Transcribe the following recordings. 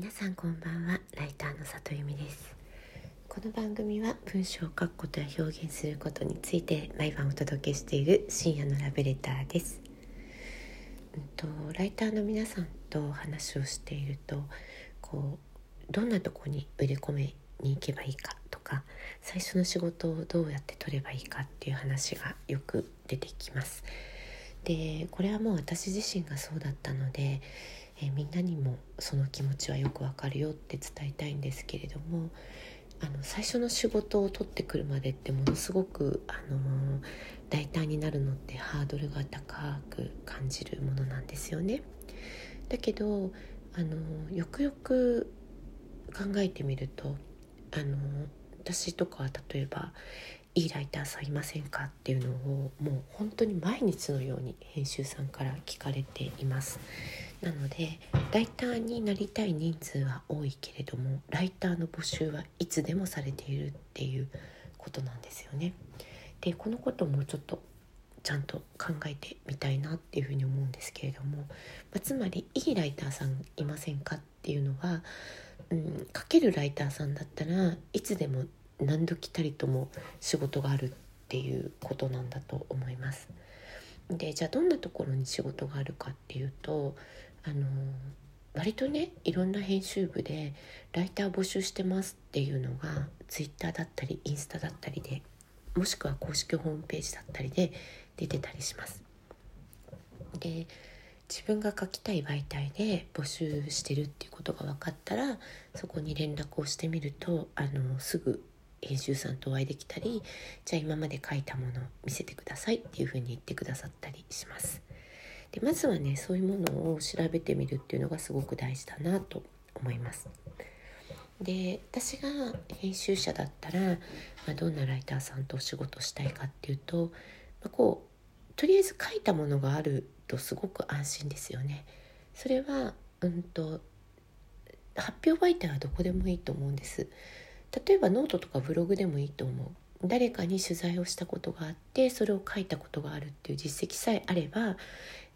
皆さんこんばんは。ライターの里由美です。この番組は文章を書くことや表現することについて毎晩お届けしている深夜のラブレターです、うんと、ライターの皆さんと話をしているとこうどんなとこに売り込めに行けばいいかとか最初の仕事をどうやって取ればいいかっていう話がよく出てきます。でこれはもう私自身がそうだったのでえー、みんなにもその気持ちはよくわかるよって伝えたいんですけれどもあの最初の仕事を取ってくるまでってものすごく、あのー、ライターになるのってハードルが高く感じるものなんですよね。だけど、あのー、よくよく考えてみると、あのー、私とかは例えばいいライターさんいませんかっていうのをもう本当に毎日のように編集さんから聞かれています。なのでライターになりたい人数は多いけれどもライターの募集はいつでもされているっていうことなんですよね。でこのこともちょっとちゃんと考えてみたいなっていうふうに思うんですけれども、まあ、つまりいいライターさんいませんかっていうのは、うん、書けるライターさんだったらいつでも何度来たりとも仕事があるっていうことなんだと思います。でじゃあどんなところに仕事があるかっていうとあの割とねいろんな編集部でライター募集してますっていうのがツイッターだったりインスタだったりでもしくは公式ホームページだったりで出てたりします。で自分が書きたい媒体で募集してるっていうことが分かったらそこに連絡をしてみるとあのすぐ編集さんとお会いできたりじゃあ今まで書いたものを見せてくださいっていうふうに言ってくださったりします。でまずはねそういうものを調べてみるっていうのがすごく大事だなと思います。で私が編集者だったら、まあ、どんなライターさんとお仕事したいかっていうと、まあ、こうとりあえず書いたものがあるとすごく安心ですよね。それは、うんと、発表媒体はどこでもいいと思うんです。例えばノートとかブログでもいいと思う。誰かに取材をしたことがあってそれを書いたことがあるっていう実績さえあれば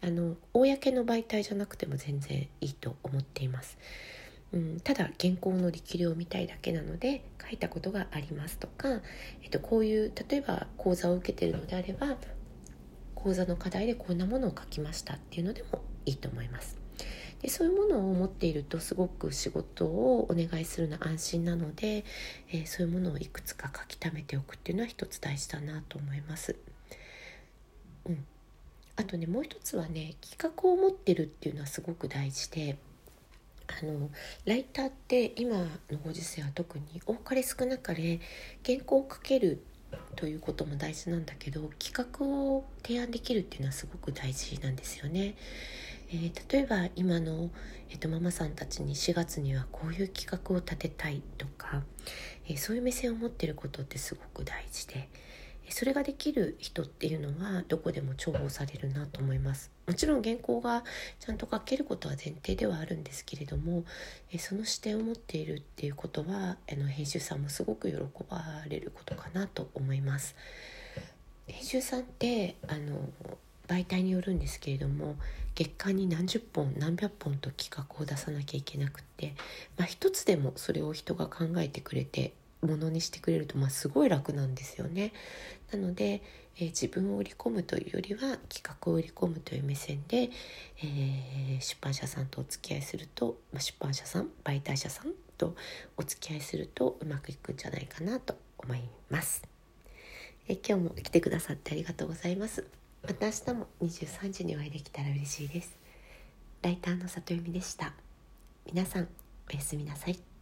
あの公の媒体じゃなくても全然いいと思っています。うん、ただ原稿の力量を見たいだけなので書いたことがありますとか、えっと、こういう例えば講座を受けてるのであれば講座の課題でこんなものを書きましたっていうのでもいいと思います。でそういうものを持っているとすごく仕事をお願いするのは安心なので、えー、そういうものをいくつか書き溜めておくっていうのは一つ大事だなと思います。うん、あとねもう一つはね企画を持ってるっていうのはすごく大事であのライターって今のご時世は特に多かれ少なかれ原稿を書けるということも大事なんだけど企画を提案できるっていうのはすごく大事なんですよね。えー、例えば今の、えーと、ママさんたちに4月にはこういう企画を立てたいとか、えー、そういう目線を持ってることってすごく大事で。それができる人っていうのはどこでも重宝されるなと思いますもちろん原稿がちゃんと書けることは前提ではあるんですけれどもその視点を持っているっていうことはあの編集さんもすごく喜ばれることかなと思います編集さんってあの媒体によるんですけれども月間に何十本何百本と企画を出さなきゃいけなくって、まあ、一つでもそれを人が考えてくれてものにしてくれると、まあ、すごい楽なんですよね。なので、えー、自分を売り込むというよりは企画を売り込むという目線で、えー、出版社さんとお付き合いすると、まあ、出版社さん媒体者さんとお付き合いするとうまくいくんじゃないかなと思います。えー、今日も来てくださってありがとうございます。また明日も23時にお会いできたら嬉しいです。ライターの里由美でした。皆さんおやすみなさい。